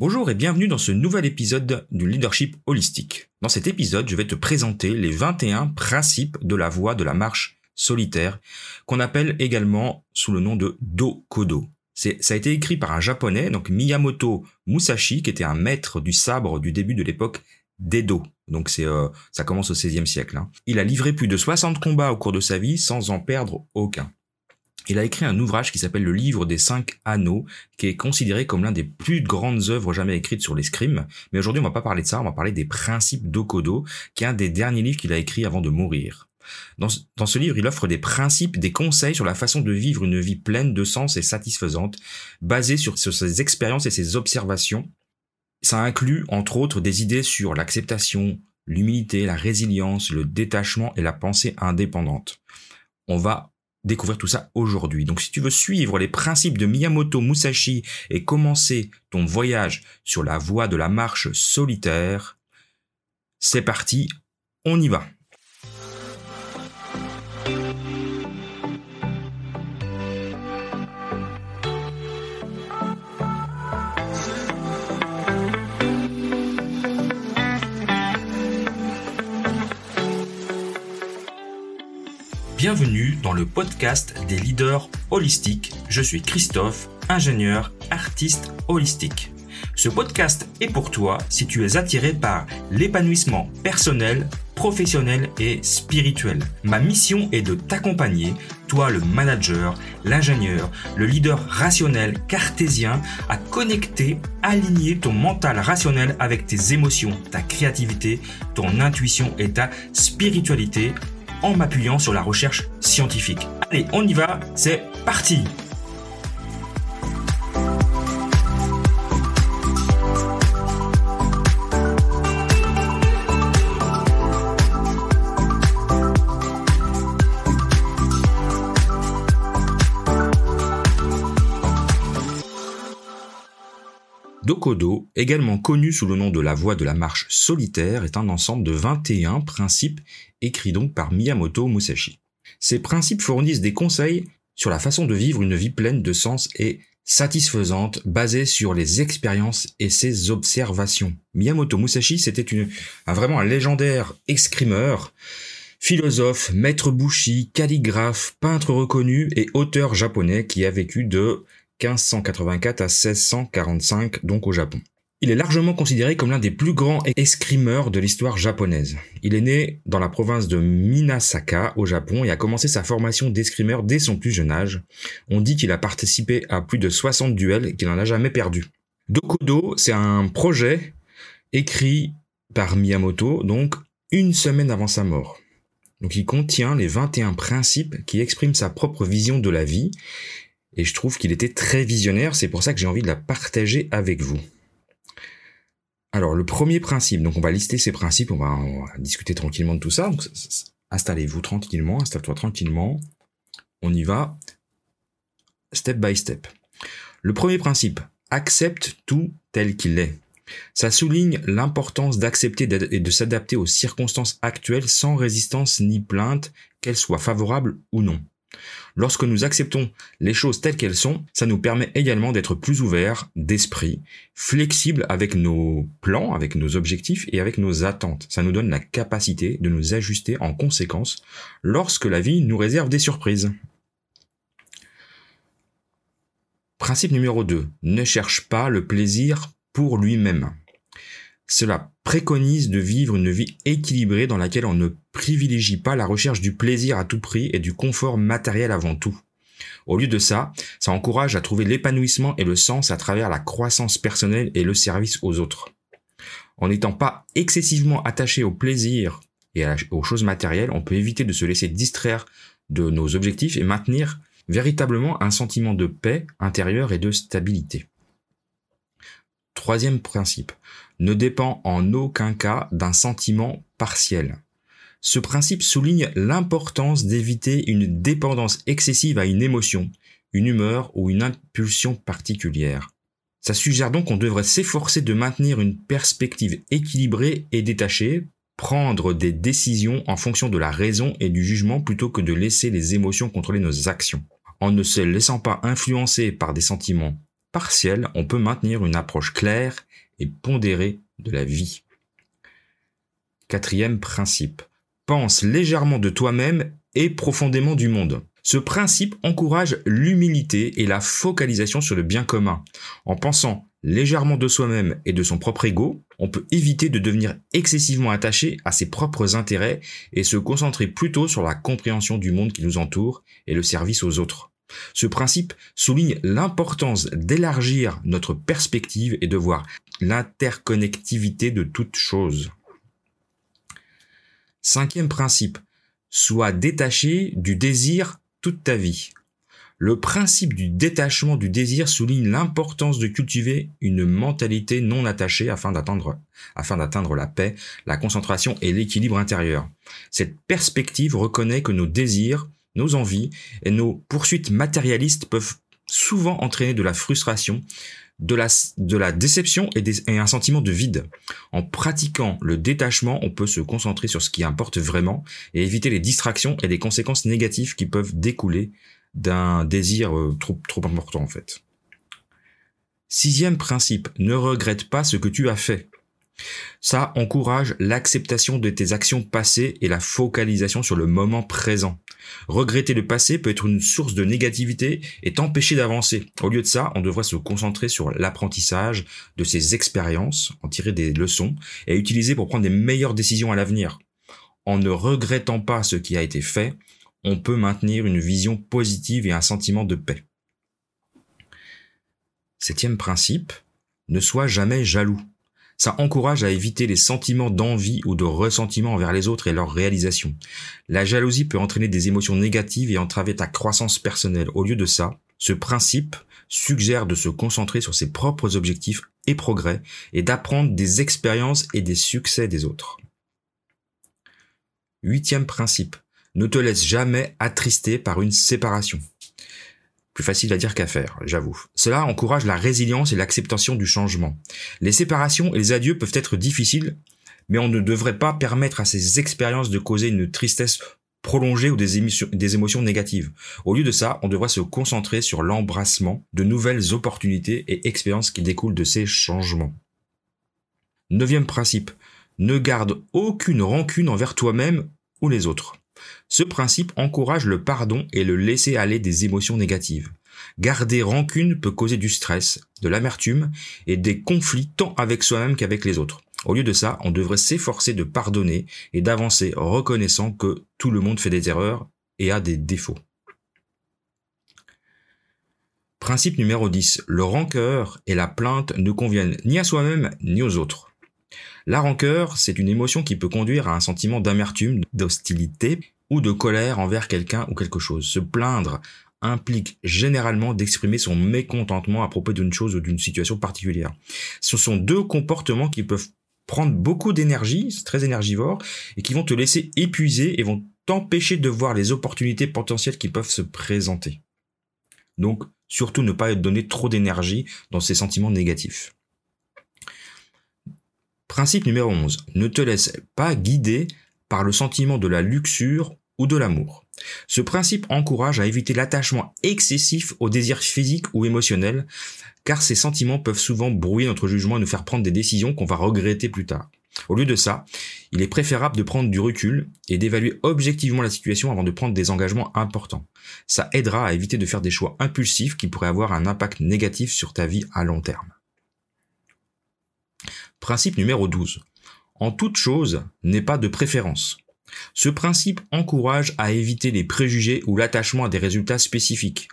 Bonjour et bienvenue dans ce nouvel épisode du leadership holistique. Dans cet épisode, je vais te présenter les 21 principes de la voie de la marche solitaire, qu'on appelle également sous le nom de Do-Kodo. Ça a été écrit par un japonais, donc Miyamoto Musashi, qui était un maître du sabre du début de l'époque d'Edo. Donc c'est, euh, ça commence au XVIe siècle. Hein. Il a livré plus de 60 combats au cours de sa vie sans en perdre aucun. Il a écrit un ouvrage qui s'appelle Le Livre des Cinq Anneaux, qui est considéré comme l'un des plus grandes œuvres jamais écrites sur l'escrime. Mais aujourd'hui, on va pas parler de ça, on va parler des principes d'Okodo, qui est un des derniers livres qu'il a écrit avant de mourir. Dans, ce livre, il offre des principes, des conseils sur la façon de vivre une vie pleine de sens et satisfaisante, basée sur ses expériences et ses observations. Ça inclut, entre autres, des idées sur l'acceptation, l'humilité, la résilience, le détachement et la pensée indépendante. On va découvrir tout ça aujourd'hui. Donc si tu veux suivre les principes de Miyamoto Musashi et commencer ton voyage sur la voie de la marche solitaire, c'est parti, on y va. Bienvenue dans le podcast des leaders holistiques. Je suis Christophe, ingénieur, artiste holistique. Ce podcast est pour toi si tu es attiré par l'épanouissement personnel, professionnel et spirituel. Ma mission est de t'accompagner, toi le manager, l'ingénieur, le leader rationnel cartésien, à connecter, aligner ton mental rationnel avec tes émotions, ta créativité, ton intuition et ta spiritualité en m'appuyant sur la recherche scientifique. Allez, on y va, c'est parti Dokodo, également connu sous le nom de la voie de la marche solitaire, est un ensemble de 21 principes écrits donc par Miyamoto Musashi. Ces principes fournissent des conseils sur la façon de vivre une vie pleine de sens et satisfaisante, basée sur les expériences et ses observations. Miyamoto Musashi, c'était vraiment un légendaire escrimeur, philosophe, maître bouchi, calligraphe, peintre reconnu et auteur japonais qui a vécu de 1584 à 1645, donc au Japon. Il est largement considéré comme l'un des plus grands escrimeurs de l'histoire japonaise. Il est né dans la province de Minasaka, au Japon, et a commencé sa formation d'escrimeur dès son plus jeune âge. On dit qu'il a participé à plus de 60 duels et qu'il n'en a jamais perdu. Dokudo, c'est un projet écrit par Miyamoto, donc une semaine avant sa mort. Donc il contient les 21 principes qui expriment sa propre vision de la vie et je trouve qu'il était très visionnaire, c'est pour ça que j'ai envie de la partager avec vous. Alors le premier principe, donc on va lister ces principes, on va, discuter tranquillement de tout ça. installez-vous tranquillement, installe-toi tranquillement. On y va, step by step. Le premier principe, accepte tout tel qu'il est. Ça souligne l'importance d'accepter et de s'adapter aux circonstances actuelles sans résistance ni plainte, qu'elles soient favorables ou non. Lorsque nous acceptons les choses telles qu'elles sont, ça nous permet également d'être plus ouverts d'esprit, flexibles avec nos plans, avec nos objectifs et avec nos attentes. Ça nous donne la capacité de nous ajuster en conséquence lorsque la vie nous réserve des surprises. Principe numéro 2. Ne cherche pas le plaisir pour lui-même. Cela préconise de vivre une vie équilibrée dans laquelle on ne privilégie pas la recherche du plaisir à tout prix et du confort matériel avant tout. Au lieu de ça, ça encourage à trouver l'épanouissement et le sens à travers la croissance personnelle et le service aux autres. En n'étant pas excessivement attaché au plaisir et aux choses matérielles, on peut éviter de se laisser distraire de nos objectifs et maintenir véritablement un sentiment de paix intérieure et de stabilité. Troisième principe, ne dépend en aucun cas d'un sentiment partiel. Ce principe souligne l'importance d'éviter une dépendance excessive à une émotion, une humeur ou une impulsion particulière. Ça suggère donc qu'on devrait s'efforcer de maintenir une perspective équilibrée et détachée, prendre des décisions en fonction de la raison et du jugement plutôt que de laisser les émotions contrôler nos actions. En ne se laissant pas influencer par des sentiments partielle, on peut maintenir une approche claire et pondérée de la vie. Quatrième principe. Pense légèrement de toi-même et profondément du monde. Ce principe encourage l'humilité et la focalisation sur le bien commun. En pensant légèrement de soi-même et de son propre ego, on peut éviter de devenir excessivement attaché à ses propres intérêts et se concentrer plutôt sur la compréhension du monde qui nous entoure et le service aux autres. Ce principe souligne l'importance d'élargir notre perspective et de voir l'interconnectivité de toutes choses. Cinquième principe, sois détaché du désir toute ta vie. Le principe du détachement du désir souligne l'importance de cultiver une mentalité non attachée afin d'atteindre, afin d'atteindre la paix, la concentration et l'équilibre intérieur. Cette perspective reconnaît que nos désirs, nos envies et nos poursuites matérialistes peuvent souvent entraîner de la frustration, de la, déception et, et, un sentiment de vide. En pratiquant le détachement, on peut se concentrer sur ce qui importe vraiment et éviter les distractions et les conséquences négatives qui peuvent découler d'un désir euh, trop, trop important en fait. Sixième principe, ne regrette pas ce que tu as fait. Ça encourage l'acceptation de tes actions passées et la focalisation sur le moment présent. Regretter le passé peut être une source de négativité et t'empêcher d'avancer. Au lieu de ça, on devrait se concentrer sur l'apprentissage de ces expériences, en tirer des leçons et utiliser pour prendre des meilleures décisions à l'avenir. En ne regrettant pas ce qui a été fait, on peut maintenir une vision positive et un sentiment de paix. Septième principe, ne sois jamais jaloux. Ça encourage à éviter les sentiments d'envie ou de ressentiment envers les autres et leurs réalisations. La jalousie peut entraîner des émotions négatives et entraver ta croissance personnelle. Au lieu de ça, ce principe suggère de se concentrer sur ses propres objectifs et progrès et d'apprendre des expériences et des succès des autres. Huitième principe, ne te laisse jamais attrister par une séparation. Plus facile à dire qu'à faire, j'avoue. Cela encourage la résilience et l'acceptation du changement. Les séparations et les adieux peuvent être difficiles, mais on ne devrait pas permettre à ces expériences de causer une tristesse prolongée ou des, émotions négatives. Au lieu de ça, on devrait se concentrer sur l'embrassement de nouvelles opportunités et expériences qui découlent de ces changements. Neuvième principe, ne garde aucune rancune envers toi-même ou les autres. Ce principe encourage le pardon et le laisser aller des émotions négatives. Garder rancune peut causer du stress, de l'amertume et des conflits tant avec soi-même qu'avec les autres. Au lieu de ça, on devrait s'efforcer de pardonner et d'avancer reconnaissant que tout le monde fait des erreurs et a des défauts. Principe numéro 10. Le rancœur et la plainte ne conviennent ni à soi-même ni aux autres. La rancœur, c'est une émotion qui peut conduire à un sentiment d'amertume, d'hostilité ou de colère envers quelqu'un ou quelque chose. Se plaindre implique généralement d'exprimer son mécontentement à propos d'une chose ou d'une situation particulière. Ce sont deux comportements qui peuvent prendre beaucoup d'énergie, c'est très énergivore, et qui vont te laisser épuiser et vont t'empêcher de voir les opportunités potentielles qui peuvent se présenter. Donc, surtout ne pas donner trop d'énergie dans ces sentiments négatifs. Principe numéro 11. Ne te laisse pas guider par le sentiment de la luxure ou de l'amour. Ce principe encourage à éviter l'attachement excessif aux désirs physiques ou émotionnels, car ces sentiments peuvent souvent brouiller notre jugement et nous faire prendre des décisions qu'on va regretter plus tard. Au lieu de ça, il est préférable de prendre du recul et d'évaluer objectivement la situation avant de prendre des engagements importants. Ça aidera à éviter de faire des choix impulsifs qui pourraient avoir un impact négatif sur ta vie à long terme. Principe numéro 12. En toute chose n'est pas de préférence. Ce principe encourage à éviter les préjugés ou l'attachement à des résultats spécifiques.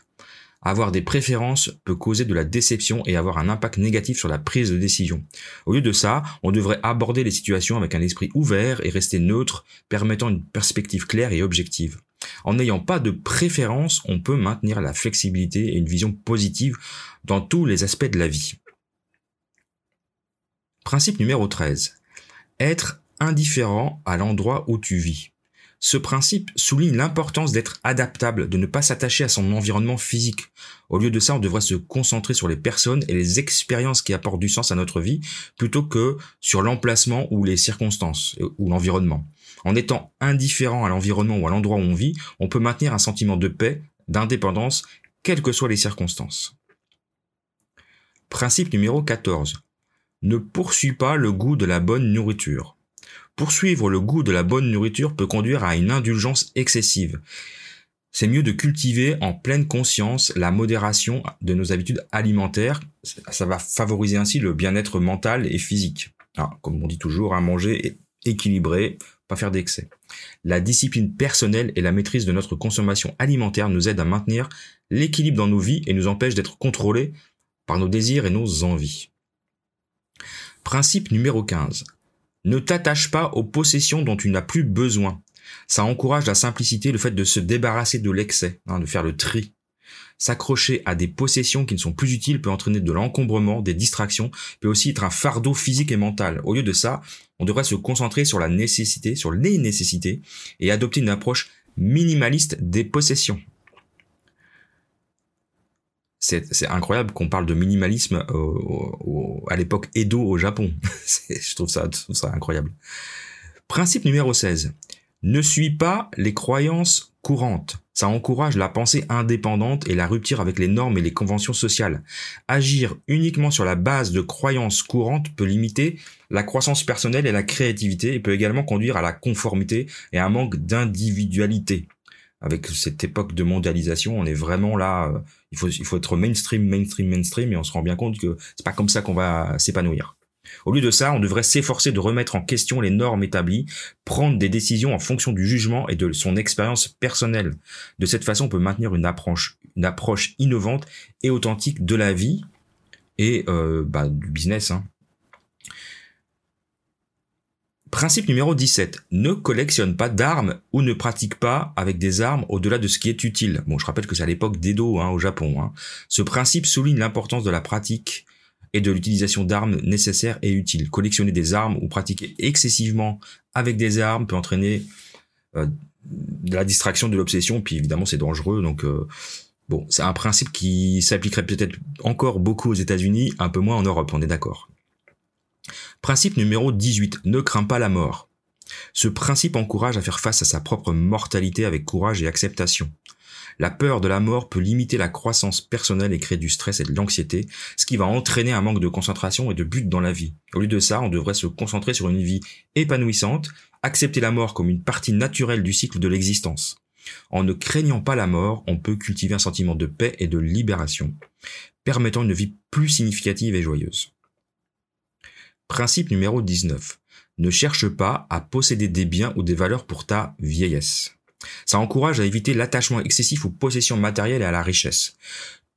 Avoir des préférences peut causer de la déception et avoir un impact négatif sur la prise de décision. Au lieu de ça, on devrait aborder les situations avec un esprit ouvert et rester neutre, permettant une perspective claire et objective. En n'ayant pas de préférence, on peut maintenir la flexibilité et une vision positive dans tous les aspects de la vie. Principe numéro 13. Être indifférent à l'endroit où tu vis. Ce principe souligne l'importance d'être adaptable, de ne pas s'attacher à son environnement physique. Au lieu de ça, on devrait se concentrer sur les personnes et les expériences qui apportent du sens à notre vie, plutôt que sur l'emplacement ou les circonstances euh, ou l'environnement. En étant indifférent à l'environnement ou à l'endroit où on vit, on peut maintenir un sentiment de paix, d'indépendance, quelles que soient les circonstances. Principe numéro 14. Ne poursuis pas le goût de la bonne nourriture. Poursuivre le goût de la bonne nourriture peut conduire à une indulgence excessive. C'est mieux de cultiver en pleine conscience la modération de nos habitudes alimentaires. Ça va favoriser ainsi le bien-être mental et physique. Ah, comme on dit toujours, à manger équilibré, pas faire d'excès. La discipline personnelle et la maîtrise de notre consommation alimentaire nous aident à maintenir l'équilibre dans nos vies et nous empêchent d'être contrôlés par nos désirs et nos envies. Principe numéro 15. Ne t'attache pas aux possessions dont tu n'as plus besoin. Ça encourage la simplicité, le fait de se débarrasser de l'excès, hein, de faire le tri. S'accrocher à des possessions qui ne sont plus utiles peut entraîner de l'encombrement, des distractions, peut aussi être un fardeau physique et mental. Au lieu de ça, on devrait se concentrer sur la nécessité, sur les nécessités, et adopter une approche minimaliste des possessions c'est incroyable qu'on parle de minimalisme à l'époque Edo au Japon. je, trouve ça, ça incroyable. Principe numéro 16. Ne suis pas les croyances courantes. Ça encourage la pensée indépendante et la rupture avec les normes et les conventions sociales. Agir uniquement sur la base de croyances courantes peut limiter la croissance personnelle et la créativité et peut également conduire à la conformité et à un manque d'individualité avec cette époque de mondialisation, on est vraiment là. Euh, il faut il faut être mainstream, mainstream, mainstream, et on se rend bien compte que c'est pas comme ça qu'on va s'épanouir. Au lieu de ça, on devrait s'efforcer de remettre en question les normes établies, prendre des décisions en fonction du jugement et de son expérience personnelle. De cette façon, on peut maintenir une approche, une approche innovante et authentique de la vie et euh, bah, du business. Hein. Principe numéro 17. Ne collectionne pas d'armes ou ne pratique pas avec des armes au-delà de ce qui est utile. Bon, je rappelle que c'est à l'époque d'Edo hein, au Japon. Hein. Ce principe souligne l'importance de la pratique et de l'utilisation d'armes nécessaires et utiles. Collectionner des armes ou pratiquer excessivement avec des armes peut entraîner euh, de la distraction, de l'obsession, puis évidemment c'est dangereux. Donc euh, bon, c'est un principe qui s'appliquerait peut-être encore beaucoup aux États-Unis, un peu moins en Europe, on est d'accord. Principe numéro 18. Ne crains pas la mort. Ce principe encourage à faire face à sa propre mortalité avec courage et acceptation. La peur de la mort peut limiter la croissance personnelle et créer du stress et de l'anxiété, ce qui va entraîner un manque de concentration et de but dans la vie. Au lieu de ça, on devrait se concentrer sur une vie épanouissante, accepter la mort comme une partie naturelle du cycle de l'existence. En ne craignant pas la mort, on peut cultiver un sentiment de paix et de libération, permettant une vie plus significative et joyeuse. Principe numéro 19. Ne cherche pas à posséder des biens ou des valeurs pour ta vieillesse. Ça encourage à éviter l'attachement excessif aux possessions matérielles et à la richesse.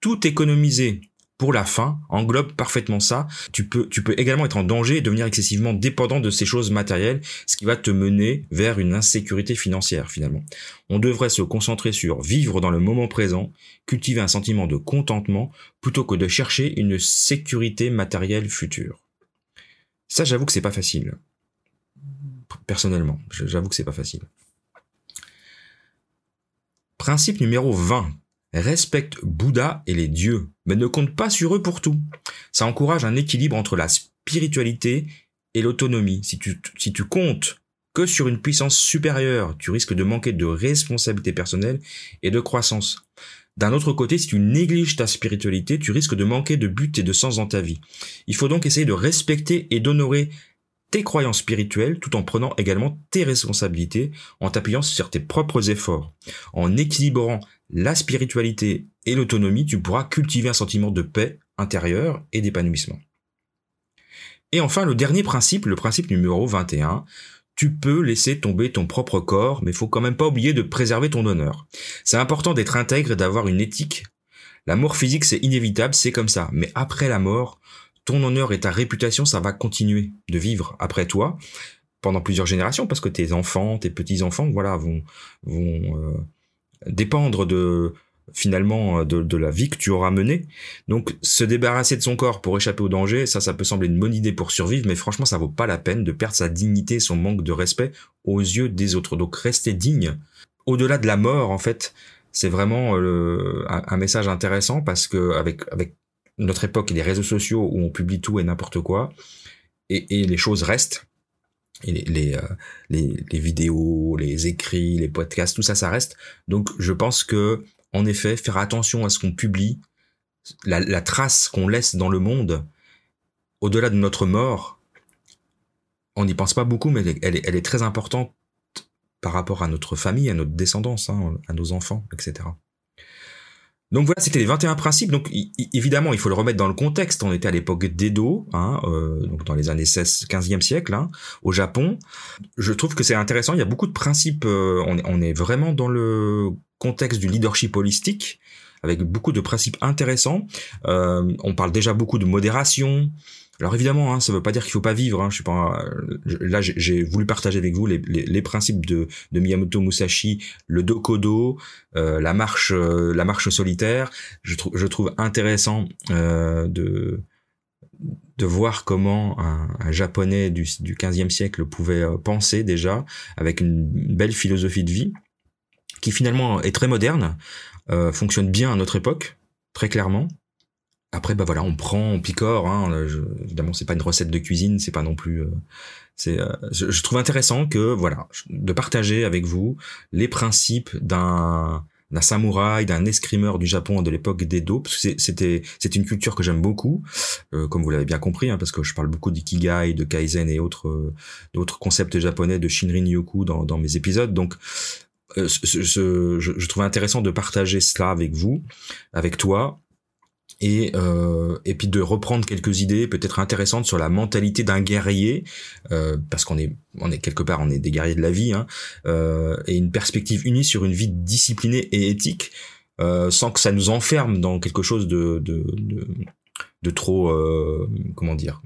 Tout économiser pour la fin englobe parfaitement ça. Tu peux, tu peux également être en danger et devenir excessivement dépendant de ces choses matérielles, ce qui va te mener vers une insécurité financière finalement. On devrait se concentrer sur vivre dans le moment présent, cultiver un sentiment de contentement plutôt que de chercher une sécurité matérielle future. Ça, j'avoue que c'est pas facile. Personnellement, j'avoue que c'est pas facile. Principe numéro 20. Respecte Bouddha et les dieux, mais ne compte pas sur eux pour tout. Ça encourage un équilibre entre la spiritualité et l'autonomie. Si tu, si tu comptes que sur une puissance supérieure, tu risques de manquer de responsabilité personnelle et de croissance. D'un autre côté, si tu négliges ta spiritualité, tu risques de manquer de but et de sens dans ta vie. Il faut donc essayer de respecter et d'honorer tes croyances spirituelles tout en prenant également tes responsabilités, en t'appuyant sur tes propres efforts. En équilibrant la spiritualité et l'autonomie, tu pourras cultiver un sentiment de paix intérieure et d'épanouissement. Et enfin, le dernier principe, le principe numéro 21, tu peux laisser tomber ton propre corps, mais faut quand même pas oublier de préserver ton honneur. C'est important d'être intègre et d'avoir une éthique. La mort physique, c'est inévitable, c'est comme ça. Mais après la mort, ton honneur et ta réputation, ça va continuer de vivre après toi pendant plusieurs générations, parce que tes enfants, tes petits-enfants, voilà, vont, vont euh, dépendre de, finalement euh, de, la vie que tu auras menée. Donc se débarrasser de son corps pour échapper au danger, ça, ça peut sembler une bonne idée pour survivre, mais franchement, ça vaut pas la peine de perdre sa dignité, son manque de respect aux yeux des autres. Donc rester digne. Au-delà de la mort, en fait, c'est vraiment euh, un, message intéressant parce que avec avec notre époque et les réseaux sociaux où on publie tout et n'importe quoi, et, les choses restent. Euh, les, les vidéos, les écrits, les podcasts, tout ça, ça reste. Donc, je pense que en effet, faire attention à ce qu'on publie, la, trace qu'on laisse dans le monde, au-delà de notre mort, on n'y pense pas beaucoup, mais elle est, très importante par rapport à notre famille, à notre descendance, hein, à nos enfants, etc. Donc voilà, c'était les 21 principes. Donc évidemment, il faut le remettre dans le contexte. On était à l'époque d'Edo, hein, euh, dans les années 16, 15e siècle, hein, au Japon. Je trouve que c'est intéressant. Il y a beaucoup de principes. Euh, on, est vraiment dans le contexte du leadership holistique, avec beaucoup de principes intéressants. Euh, on parle déjà beaucoup de modération, alors évidemment, hein, ça ne veut pas dire qu'il faut pas vivre. Hein, là, j'ai voulu partager avec vous les, principes de, Miyamoto Musashi, le dokodo, euh, la marche, euh, solitaire. Je, trouve, intéressant euh, de de voir comment un, japonais du, du 15e siècle pouvait penser déjà avec une belle philosophie de vie qui finalement est très moderne, fonctionne bien à notre époque, très clairement. Après, bah voilà, on prend, on picore. Hein, je, évidemment, c'est pas une recette de cuisine, c'est pas non plus. Euh, c'est, euh, je, trouve intéressant que voilà, de partager avec vous les principes d'un d'un samouraï, d'un escrimeur du Japon de l'époque d'Edo, parce que c'était c'est une culture que j'aime beaucoup, euh, comme vous l'avez bien compris, hein, parce que je parle beaucoup d'ikigai, de kaizen et autres d'autres concepts japonais de Shinrin Yoku dans, dans mes épisodes. Donc ce, je, je trouve intéressant de partager cela avec vous, avec toi, et, euh, et puis de reprendre quelques idées peut-être intéressantes sur la mentalité d'un guerrier, euh, parce qu'on est, on est quelque part, on est des guerriers de la vie, hein, euh, et une perspective unie sur une vie disciplinée et éthique, euh, sans que ça nous enferme dans quelque chose de, de, de, de trop, euh, comment dire,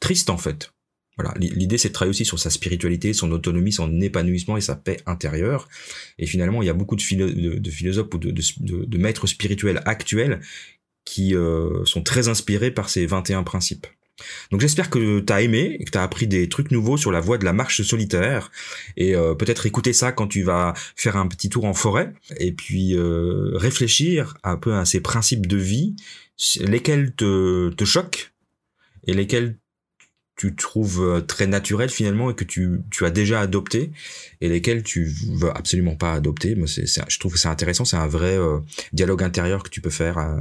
triste en fait. Voilà, l'idée c'est de travailler aussi sur sa spiritualité, son autonomie, son épanouissement et sa paix intérieure. Et finalement, il y a beaucoup de, philosophes ou de, maîtres spirituels actuels qui euh, sont très inspirés par ces 21 principes. Donc j'espère que tu as aimé et que tu as appris des trucs nouveaux sur la voie de la marche solitaire et euh, peut-être écouter ça quand tu vas faire un petit tour en forêt et puis euh, réfléchir un peu à ces principes de vie, lesquels te choquent et lesquels tu trouves euh, très naturel finalement et que tu, tu as déjà adopté et lesquels tu veux absolument pas adopter. Mais c'est, je trouve que c'est intéressant, c'est un vrai euh, dialogue intérieur que tu peux faire euh,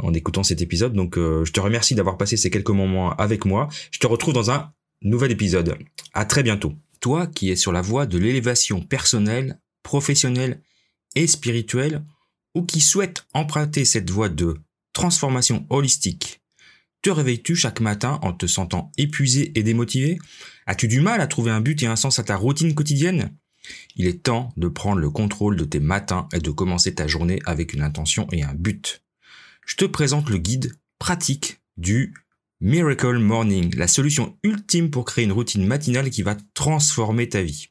en écoutant cet épisode. Donc je te remercie d'avoir passé ces quelques moments avec moi. Je te retrouve dans un nouvel épisode. À très bientôt. Toi qui es sur la voie de l'élévation personnelle, professionnelle et spirituelle ou qui souhaite emprunter cette voie de transformation holistique te réveilles-tu chaque matin en te sentant épuisé et démotivé? As-tu du mal à trouver un but et un sens à ta routine quotidienne? Il est temps de prendre le contrôle de tes matins et de commencer ta journée avec une intention et un but. Je te présente le guide pratique du Miracle Morning, la solution ultime pour créer une routine matinale qui va transformer ta vie.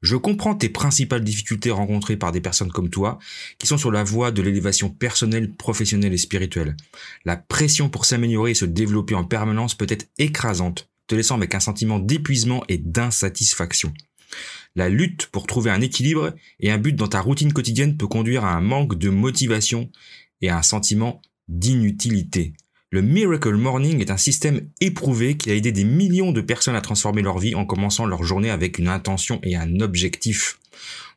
Je comprends tes principales difficultés rencontrées par des personnes comme toi qui sont sur la voie de l'élévation personnelle, professionnelle et spirituelle. La pression pour s'améliorer et se développer en permanence peut être écrasante, te laissant avec un sentiment d'épuisement et d'insatisfaction. La lutte pour trouver un équilibre et un but dans ta routine quotidienne peut conduire à un manque de motivation et à un sentiment d'inutilité. Le Miracle Morning est un système éprouvé qui a aidé des millions de personnes à transformer leur vie en commençant leur journée avec une intention et un objectif.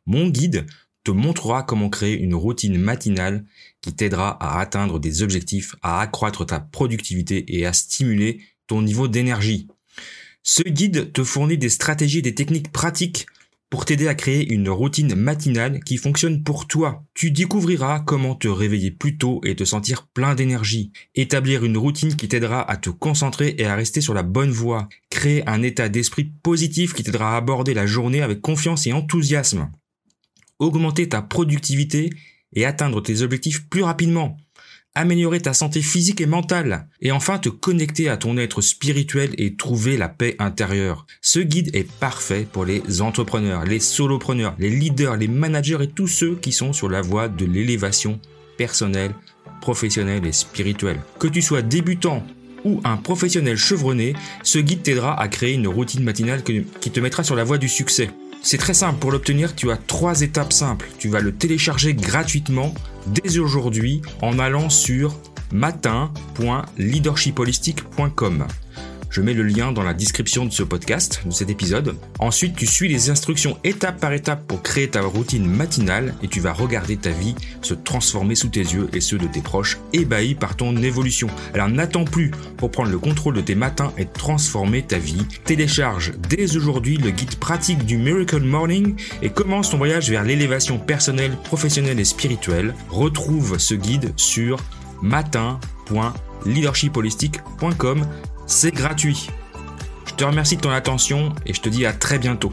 Mon guide te montrera comment créer une routine matinale qui t'aidera à atteindre des objectifs, à accroître ta productivité et à stimuler ton niveau d'énergie. Ce guide te fournit des stratégies et des techniques pratiques pour t'aider à créer une routine matinale qui fonctionne pour toi. Tu découvriras comment te réveiller plus tôt et te sentir plein d'énergie. Établir une routine qui t'aidera à te concentrer et à rester sur la bonne voie. Créer un état d'esprit positif qui t'aidera à aborder la journée avec confiance et enthousiasme. Augmenter ta productivité et atteindre tes objectifs plus rapidement améliorer ta santé physique et mentale, et enfin te connecter à ton être spirituel et trouver la paix intérieure. Ce guide est parfait pour les entrepreneurs, les solopreneurs, les leaders, les managers et tous ceux qui sont sur la voie de l'élévation personnelle, professionnelle et spirituelle. Que tu sois débutant ou un professionnel chevronné, ce guide t'aidera à créer une routine matinale qui te mettra sur la voie du succès. C'est très simple, pour l'obtenir, tu as trois étapes simples. Tu vas le télécharger gratuitement dès aujourd'hui en allant sur matin.leadershipholistic.com. Je mets le lien dans la description de ce podcast, de cet épisode. Ensuite, tu suis les instructions étape par étape pour créer ta routine matinale et tu vas regarder ta vie se transformer sous tes yeux et ceux de tes proches ébahis par ton évolution. Alors n'attends plus pour prendre le contrôle de tes matins et transformer ta vie. Télécharge dès aujourd'hui le guide pratique du Miracle Morning et commence ton voyage vers l'élévation personnelle, professionnelle et spirituelle. Retrouve ce guide sur matin.leadershipholistique.com c'est gratuit. Je te remercie de ton attention et je te dis à très bientôt.